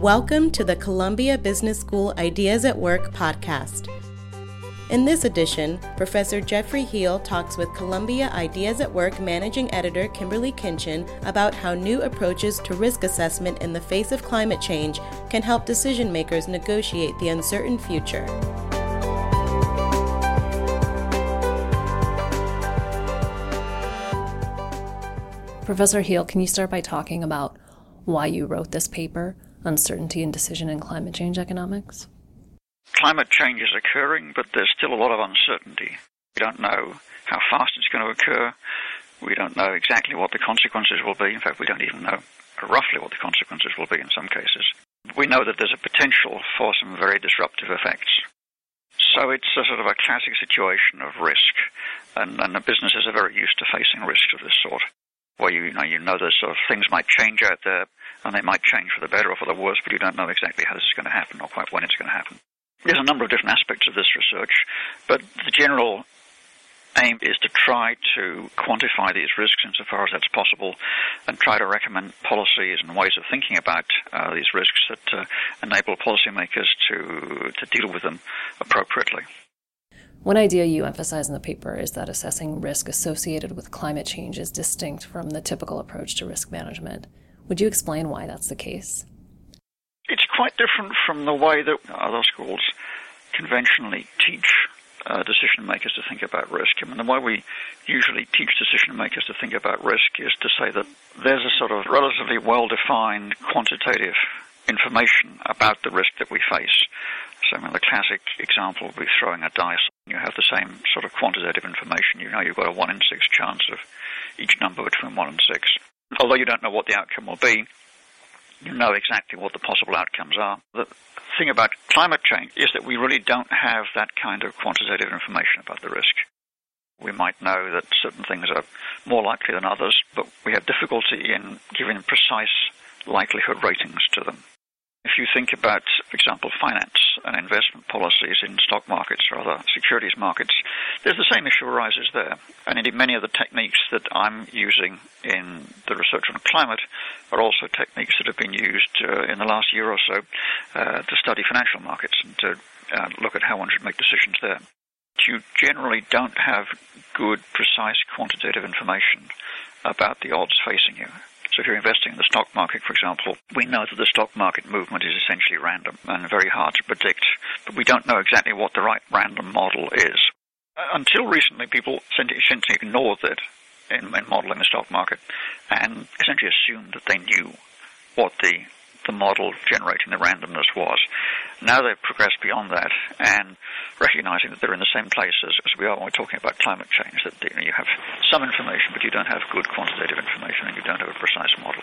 Welcome to the Columbia Business School Ideas at Work podcast. In this edition, Professor Geoffrey Heal talks with Columbia Ideas at Work managing editor Kimberly Kinchin about how new approaches to risk assessment in the face of climate change can help decision makers negotiate the uncertain future. Professor Heal, can you start by talking about why you wrote this paper, Uncertainty and Decision in Climate Change Economics? Climate change is occurring, but there's still a lot of uncertainty. We don't know how fast it's going to occur. We don't know exactly what the consequences will be. In fact, we don't even know roughly what the consequences will be in some cases. We know that there's a potential for some very disruptive effects. So it's a sort of a classic situation of risk, and, and the businesses are very used to facing risks of this sort where you, you know you know there's sort of things might change out there, and they might change for the better or for the worse, but you don't know exactly how this is going to happen or quite when it's going to happen. There's a number of different aspects of this research, but the general aim is to try to quantify these risks insofar as that's possible and try to recommend policies and ways of thinking about uh, these risks that uh, enable policymakers to, to deal with them appropriately. One idea you emphasize in the paper is that assessing risk associated with climate change is distinct from the typical approach to risk management. Would you explain why that's the case? It's quite different from the way that other schools conventionally teach uh, decision makers to think about risk. I mean, the way we usually teach decision makers to think about risk is to say that there's a sort of relatively well defined quantitative information about the risk that we face. So, I mean, the classic example would be throwing a dice. You have the same sort of quantitative information. You know you've got a 1 in 6 chance of each number between 1 and 6. Although you don't know what the outcome will be, you know exactly what the possible outcomes are. The thing about climate change is that we really don't have that kind of quantitative information about the risk. We might know that certain things are more likely than others, but we have difficulty in giving precise likelihood ratings to them. If you think about, for example, finance and investment policies in stock markets or other securities markets, there's the same issue arises there. And indeed, many of the techniques that I'm using in the research on climate are also techniques that have been used uh, in the last year or so uh, to study financial markets and to uh, look at how one should make decisions there. You generally don't have good, precise quantitative information about the odds facing you. So if you're investing in the stock market, for example, we know that the stock market movement is essentially random and very hard to predict, but we don't know exactly what the right random model is. Uh, until recently, people essentially ignored that in, in modeling the stock market and essentially assumed that they knew what the the model generating the randomness was. Now they've progressed beyond that and recognizing that they're in the same place as, as we are when we're talking about climate change, that you, know, you have some information, but you don't have good quantitative information and you don't have a precise model.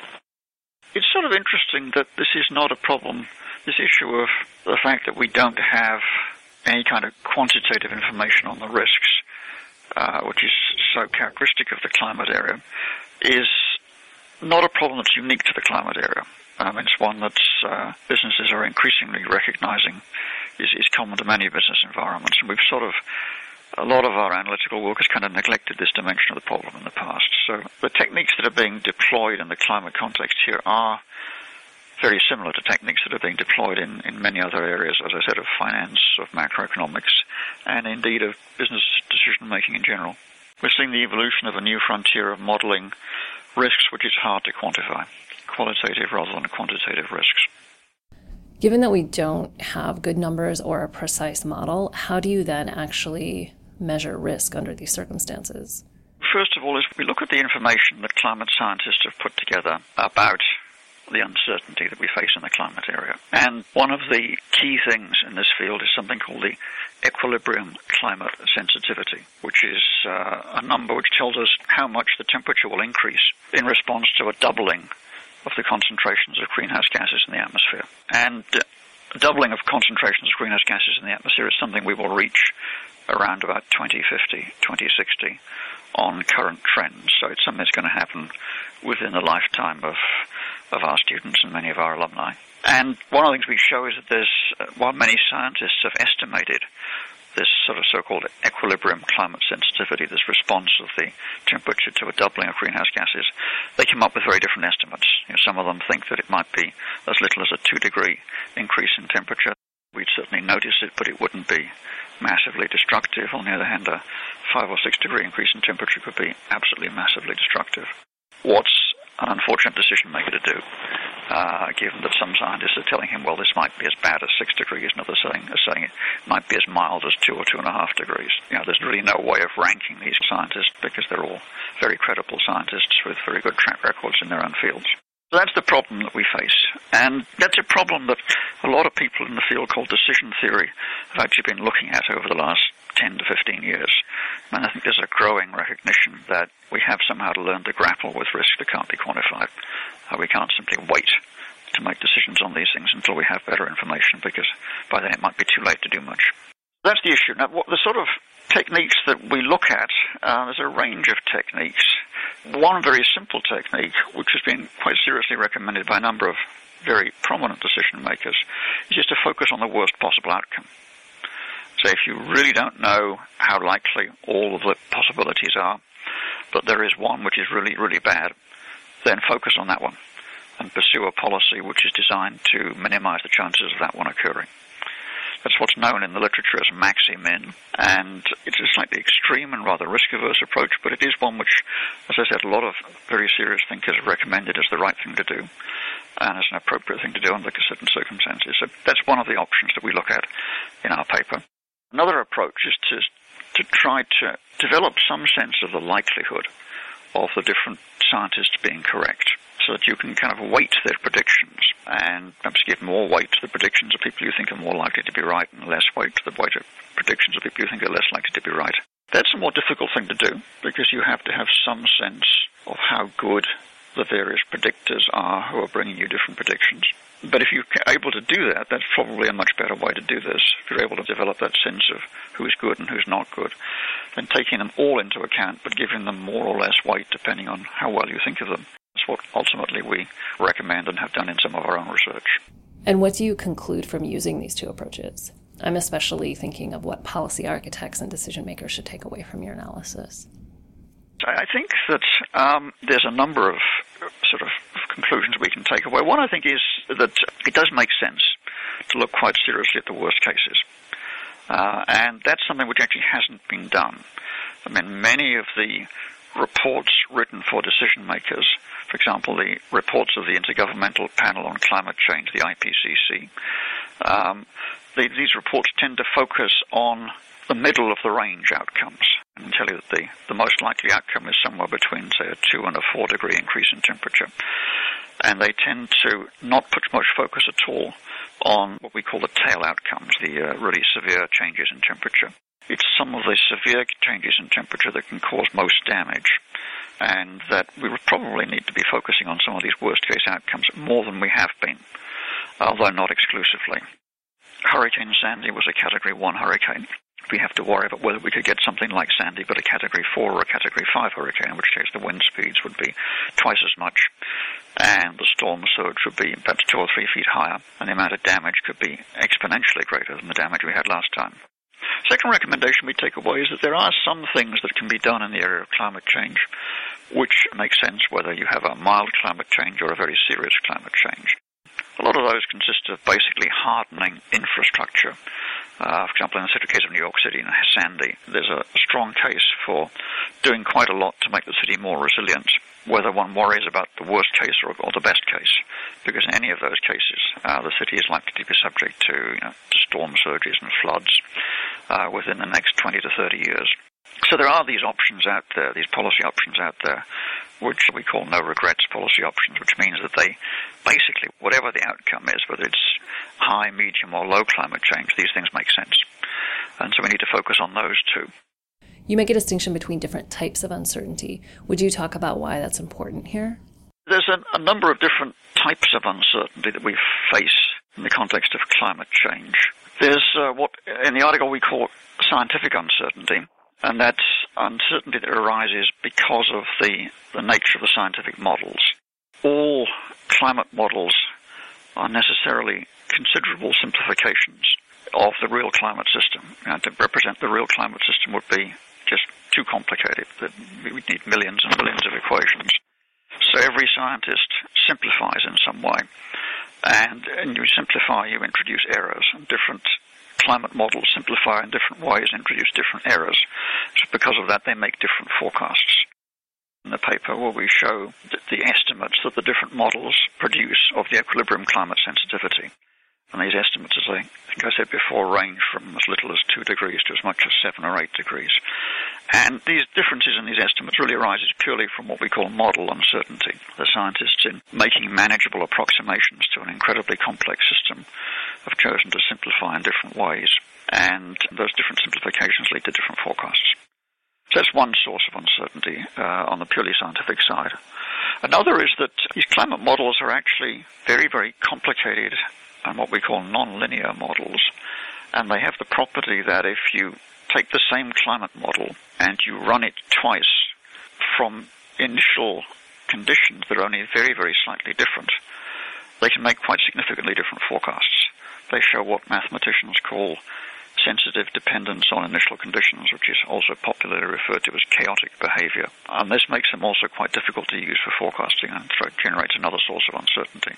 It's sort of interesting that this is not a problem, this issue of the fact that we don't have any kind of quantitative information on the risks, uh, which is so characteristic of the climate area, is not a problem that's unique to the climate area. Um, it's one that uh, businesses are increasingly recognizing is, is common to many business environments. And we've sort of, a lot of our analytical work has kind of neglected this dimension of the problem in the past. So the techniques that are being deployed in the climate context here are very similar to techniques that are being deployed in, in many other areas, as I said, of finance, of macroeconomics, and indeed of business decision making in general. We're seeing the evolution of a new frontier of modeling risks which is hard to quantify qualitative rather than quantitative risks. Given that we don't have good numbers or a precise model, how do you then actually measure risk under these circumstances? First of all, is we look at the information that climate scientists have put together about the uncertainty that we face in the climate area. And one of the key things in this field is something called the equilibrium climate sensitivity, which is uh, a number which tells us how much the temperature will increase in response to a doubling of the concentrations of greenhouse gases in the atmosphere. And a doubling of concentrations of greenhouse gases in the atmosphere is something we will reach around about 2050, 2060 on current trends. So it's something that's going to happen within the lifetime of, of our students and many of our alumni. And one of the things we show is that there's, uh, while many scientists have estimated this sort of so-called equilibrium climate sensitivity, this response of the temperature to a doubling of greenhouse gases, they come up with very different estimates. You know, some of them think that it might be as little as a two degree increase in temperature. We'd certainly notice it, but it wouldn't be massively destructive. On the other hand, a five or six degree increase in temperature could be absolutely massively destructive. What's an unfortunate decision maker to do, uh, given that some scientists are telling him, well, this might be as bad as six degrees, and others saying, are saying it might be as mild as two or two and a half degrees. You know, there's really no way of ranking these scientists because they're all very credible scientists with very good track records in their own fields. That's the problem that we face. And that's a problem that a lot of people in the field called decision theory have actually been looking at over the last 10 to 15 years. And I think there's a growing recognition that we have somehow to learn to grapple with risk that can't be quantified. Uh, we can't simply wait to make decisions on these things until we have better information because by then it might be too late to do much. That's the issue. Now, what the sort of techniques that we look at, uh, there's a range of techniques. One very simple technique, which has been quite seriously recommended by a number of very prominent decision makers, is just to focus on the worst possible outcome. So if you really don't know how likely all of the possibilities are, but there is one which is really, really bad, then focus on that one and pursue a policy which is designed to minimize the chances of that one occurring. That's what's known in the literature as maxi-min, and it's a slightly extreme and rather risk-averse approach, but it is one which, as I said, a lot of very serious thinkers have recommended as the right thing to do and as an appropriate thing to do under certain circumstances. So that's one of the options that we look at in our paper. Another approach is to, to try to develop some sense of the likelihood of the different scientists being correct so that you can kind of weight their predictions and perhaps give more weight to the predictions of people you think are more likely to be right and less weight to the weight of predictions of people you think are less likely to be right. That's a more difficult thing to do because you have to have some sense of how good the various predictors are who are bringing you different predictions. But if you're able to do that, that's probably a much better way to do this. If you're able to develop that sense of who's good and who's not good, then taking them all into account, but giving them more or less weight depending on how well you think of them. That's what ultimately we recommend and have done in some of our own research. And what do you conclude from using these two approaches? I'm especially thinking of what policy architects and decision makers should take away from your analysis. I think that um, there's a number of sort of conclusions we can take away. One, I think, is that it does make sense to look quite seriously at the worst cases. Uh, and that's something which actually hasn't been done. I mean, many of the reports written for decision makers, for example, the reports of the Intergovernmental Panel on Climate Change, the IPCC, um, they, these reports tend to focus on the middle of the range outcomes and tell you that the, the most likely outcome is somewhere between, say, a 2 and a 4 degree increase in temperature. And they tend to not put much focus at all on what we call the tail outcomes, the uh, really severe changes in temperature. It's some of the severe changes in temperature that can cause most damage, and that we would probably need to be focusing on some of these worst case outcomes more than we have been, although not exclusively. Hurricane Sandy was a Category 1 hurricane we have to worry about whether we could get something like Sandy, but a Category 4 or a Category 5 hurricane, in which case the wind speeds would be twice as much, and the storm surge would be perhaps two or three feet higher, and the amount of damage could be exponentially greater than the damage we had last time. Second recommendation we take away is that there are some things that can be done in the area of climate change which makes sense whether you have a mild climate change or a very serious climate change. A lot of those consist of basically hardening infrastructure uh, for example, in the case of New York City and Sandy, there's a strong case for doing quite a lot to make the city more resilient, whether one worries about the worst case or, or the best case. Because in any of those cases, uh, the city is likely to be subject to, you know, to storm surges and floods uh, within the next 20 to 30 years. So there are these options out there, these policy options out there, which we call no regrets policy options, which means that they basically, whatever the outcome is, whether it's high, medium, or low climate change, these things make sense. And so we need to focus on those too. You make a distinction between different types of uncertainty. Would you talk about why that's important here? There's a, a number of different types of uncertainty that we face in the context of climate change. There's uh, what in the article we call scientific uncertainty, and that uncertainty that arises because of the, the nature of the scientific models. All climate models are necessarily considerable simplifications. of the real climate system. Know, to represent the real climate system would be just too complicated. We would need millions and millions of equations. So every scientist simplifies in some way. And, and you simplify, you introduce errors. And different climate models simplify in different ways, and introduce different errors. So because of that, they make different forecasts. In the paper where we show the estimates that the different models produce of the equilibrium climate sensitivity. And these estimates, as I think I said before, range from as little as 2 degrees to as much as 7 or 8 degrees. And these differences in these estimates really arises purely from what we call model uncertainty. The scientists, in making manageable approximations to an incredibly complex system, have chosen to simplify in different ways. And those different simplifications lead to different forecasts. So that's one source of uncertainty uh, on the purely scientific side. Another is that these climate models are actually very, very complicated and what we call nonlinear models. And they have the property that if you take the same climate model and you run it twice from initial conditions that are only very, very slightly different, they can make quite significantly different forecasts. They show what mathematicians call sensitive dependence on initial conditions, which is also popularly referred to as chaotic behavior. And this makes them also quite difficult to use for forecasting and generates another source of uncertainty.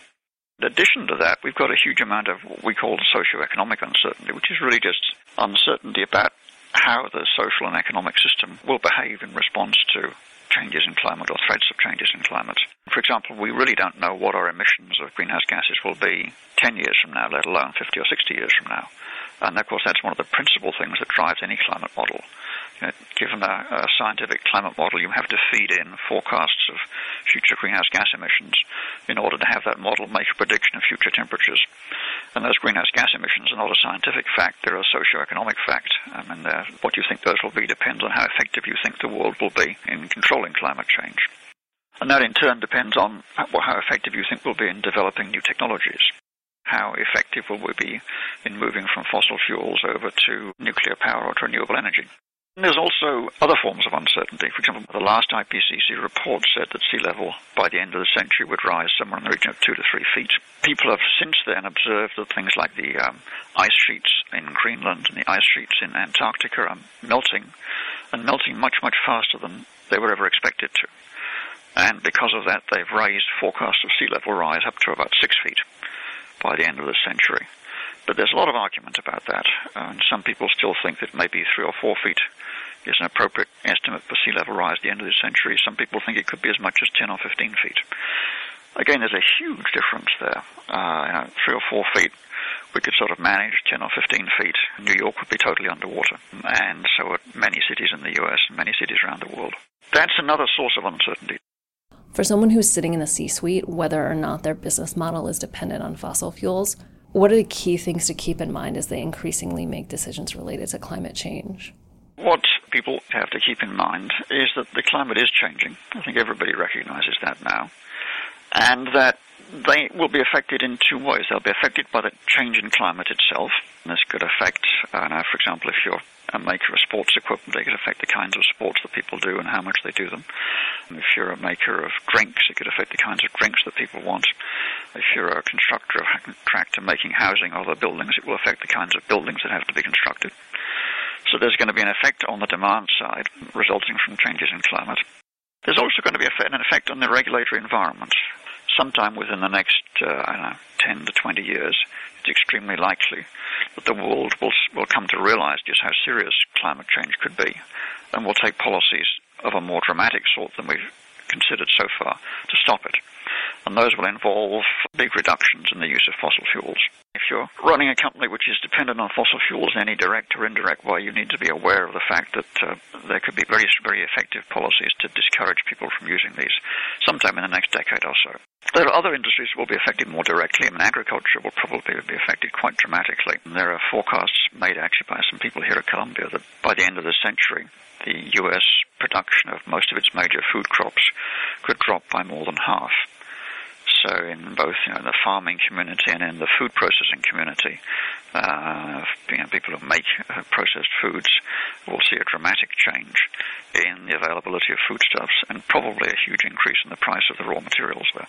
In addition to that, we've got a huge amount of what we call socio-economic uncertainty, which is really just uncertainty about how the social and economic system will behave in response to changes in climate or threats of changes in climate. For example, we really don't know what our emissions of greenhouse gases will be 10 years from now, let alone 50 or 60 years from now. And of course, that's one of the principal things that drives any climate model. You know, given a, a, uh, scientific climate model, you have to feed in forecasts of future greenhouse gas emissions in order to have that model make a prediction of future temperatures. And those greenhouse gas emissions are not a scientific fact, they're a socio-economic fact. Um, I mean, uh, what you think those will be depends on how effective you think the world will be in controlling climate change. And that in turn depends on how effective you think we'll be in developing new technologies how effective will we be in moving from fossil fuels over to nuclear power or to renewable energy. There's also other forms of uncertainty. For example, the last IPCC report said that sea level by the end of the century would rise somewhere in the region of two to three feet. People have since then observed that things like the um, ice sheets in Greenland and the ice sheets in Antarctica are melting, and melting much, much faster than they were ever expected to. And because of that, they've raised forecasts of sea level rise up to about six feet by the end of the century. But there's a lot of argument about that, and some people still think that maybe three or four feet is an appropriate estimate for sea level rise at the end of the century. Some people think it could be as much as 10 or 15 feet. Again, there's a huge difference there. Uh, you know, three or four feet, we could sort of manage 10 or 15 feet. New York would be totally underwater, and so would many cities in the US and many cities around the world. That's another source of uncertainty. For someone who's sitting in the C suite, whether or not their business model is dependent on fossil fuels, what are the key things to keep in mind as they increasingly make decisions related to climate change? What people have to keep in mind is that the climate is changing. I think everybody recognizes that now. And that they will be affected in two ways. They'll be affected by the change in climate itself. This could affect, uh, now, for example, if you're a maker of sports equipment, it could affect the kinds of sports that people do and how much they do them. If you're a maker of drinks, it could affect the kinds of drinks that people want. If you're a constructor of tractor making housing or other buildings, it will affect the kinds of buildings that have to be constructed. So there's going to be an effect on the demand side resulting from changes in climate. There's also going to be an effect on the regulatory environment. Sometime within the next, uh, know, 10 to 20 years, it's extremely likely that the world will, will come to realize just how serious climate change could be and will take policies of a more dramatic sort than we've considered so far to stop it. And those will involve big reductions in the use of fossil fuels. You're running a company which is dependent on fossil fuels in any direct or indirect way, you need to be aware of the fact that uh, there could be very, very effective policies to discourage people from using these sometime in the next decade or so. There are other industries that will be affected more directly, I and mean, agriculture will probably be affected quite dramatically. There are forecasts made actually by some people here at Columbia that by the end of the century, the U.S. production of most of its major food crops could drop by more than half. So, in both you know, the farming community and in the food processing community, uh, you know, people who make uh, processed foods will see a dramatic change in the availability of foodstuffs and probably a huge increase in the price of the raw materials there.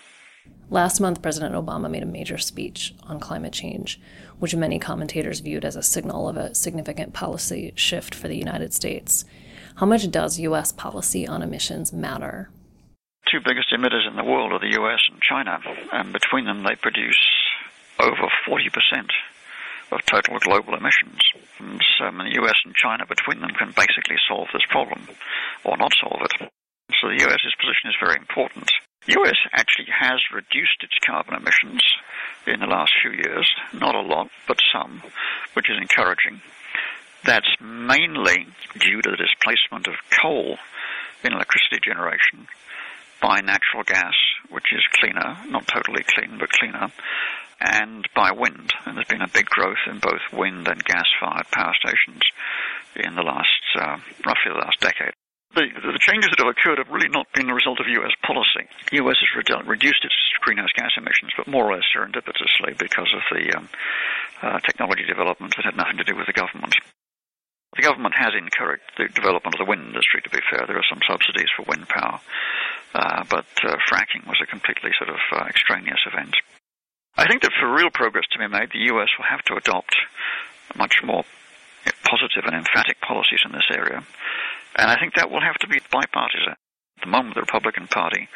Last month, President Obama made a major speech on climate change, which many commentators viewed as a signal of a significant policy shift for the United States. How much does U.S. policy on emissions matter? Two biggest emitters in the world are the U.S. and China, and between them they produce over 40% of total global emissions. And so the US and China between them can basically solve this problem or not solve it. So the US's position is very important. The US actually has reduced its carbon emissions in the last few years, not a lot, but some, which is encouraging. That's mainly due to the displacement of coal in electricity generation by natural gas, which is cleaner, not totally clean, but cleaner, and by wind. And there's been a big growth in both wind and gas-fired power stations in the last, uh, roughly the last decade. The, the, changes that have occurred have really not been the result of U.S. policy. The U.S. has re- reduced its greenhouse gas emissions, but more or less serendipitously because of the um, uh, technology development that had nothing to do with the government. The government has encouraged the development of the wind industry, to be fair. There are some subsidies for wind power, uh, but uh, fracking was a completely sort of uh, extraneous event. I think that for real progress to be made, the US will have to adopt much more positive and emphatic policies in this area. And I think that will have to be bipartisan. At the moment, the Republican Party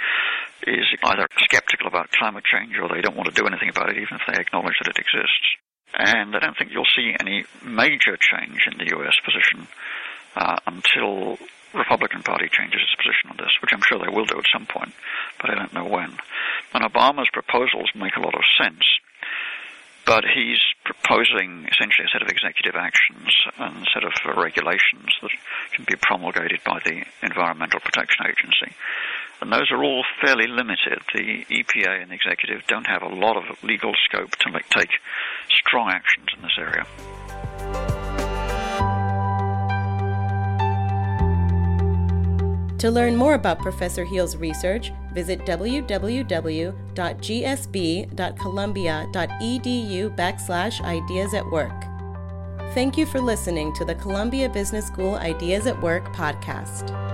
is either skeptical about climate change or they don't want to do anything about it, even if they acknowledge that it exists. And I don't think you'll see any major change in the US position uh, until Republican Party changes its position on this, which I'm sure they will do at some point, but I don't know when. And Obama's proposals make a lot of sense, but he's proposing essentially a set of executive actions and a set of regulations that can be promulgated by the Environmental Protection Agency. And those are all fairly limited. The EPA and the executive don't have a lot of legal scope to take strong actions in this area. To learn more about Professor Heal's research, visit www.gsb.columbia.edu backslash ideas at work. Thank you for listening to the Columbia Business School Ideas at Work podcast.